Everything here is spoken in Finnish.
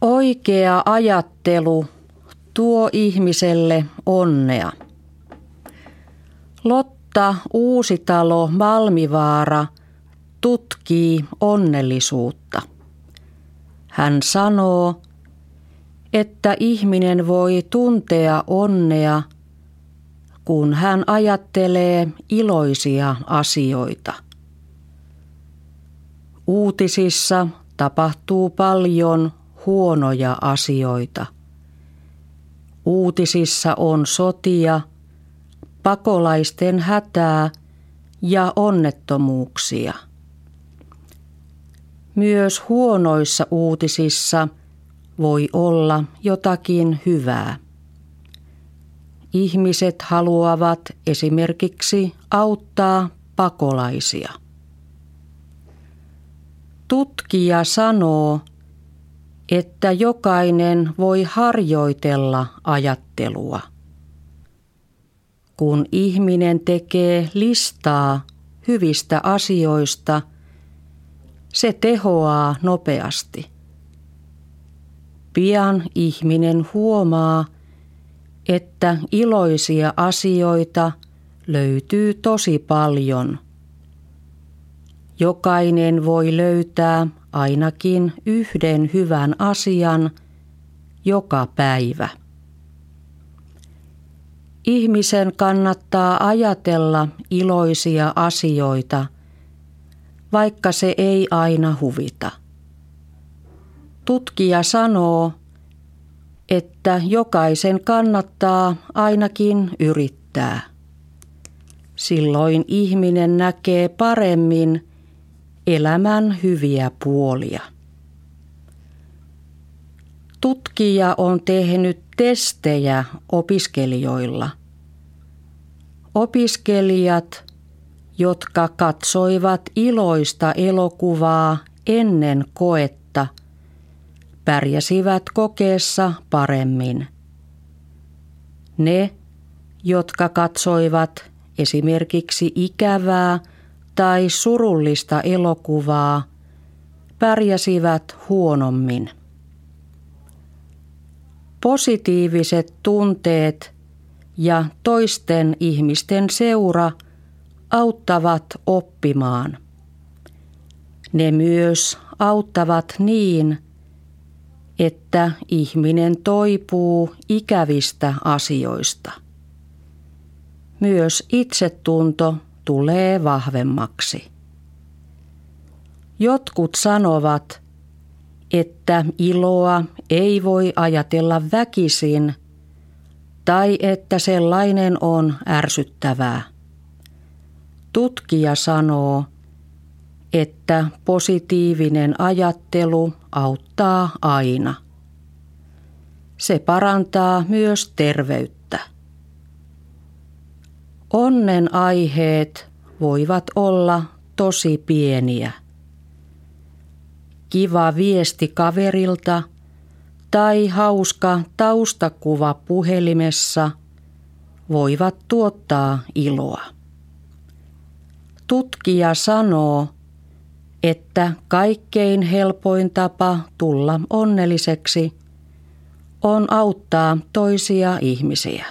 Oikea ajattelu tuo ihmiselle onnea. Lotta Uusitalo Malmivaara tutkii onnellisuutta. Hän sanoo, että ihminen voi tuntea onnea, kun hän ajattelee iloisia asioita. Uutisissa tapahtuu paljon huonoja asioita. Uutisissa on sotia, pakolaisten hätää ja onnettomuuksia. Myös huonoissa uutisissa voi olla jotakin hyvää. Ihmiset haluavat esimerkiksi auttaa pakolaisia. Tutkija sanoo, että jokainen voi harjoitella ajattelua. Kun ihminen tekee listaa hyvistä asioista, se tehoaa nopeasti. Pian ihminen huomaa, että iloisia asioita löytyy tosi paljon. Jokainen voi löytää ainakin yhden hyvän asian joka päivä. Ihmisen kannattaa ajatella iloisia asioita, vaikka se ei aina huvita. Tutkija sanoo, että jokaisen kannattaa ainakin yrittää. Silloin ihminen näkee paremmin, elämän hyviä puolia. Tutkija on tehnyt testejä opiskelijoilla. Opiskelijat, jotka katsoivat iloista elokuvaa ennen koetta, pärjäsivät kokeessa paremmin. Ne, jotka katsoivat esimerkiksi ikävää tai surullista elokuvaa pärjäsivät huonommin. Positiiviset tunteet ja toisten ihmisten seura auttavat oppimaan. Ne myös auttavat niin, että ihminen toipuu ikävistä asioista. Myös itsetunto tulee vahvemmaksi. Jotkut sanovat, että iloa ei voi ajatella väkisin tai että sellainen on ärsyttävää. Tutkija sanoo, että positiivinen ajattelu auttaa aina. Se parantaa myös terveyttä. Onnen aiheet voivat olla tosi pieniä. Kiva viesti kaverilta tai hauska taustakuva puhelimessa voivat tuottaa iloa. Tutkija sanoo, että kaikkein helpoin tapa tulla onnelliseksi on auttaa toisia ihmisiä.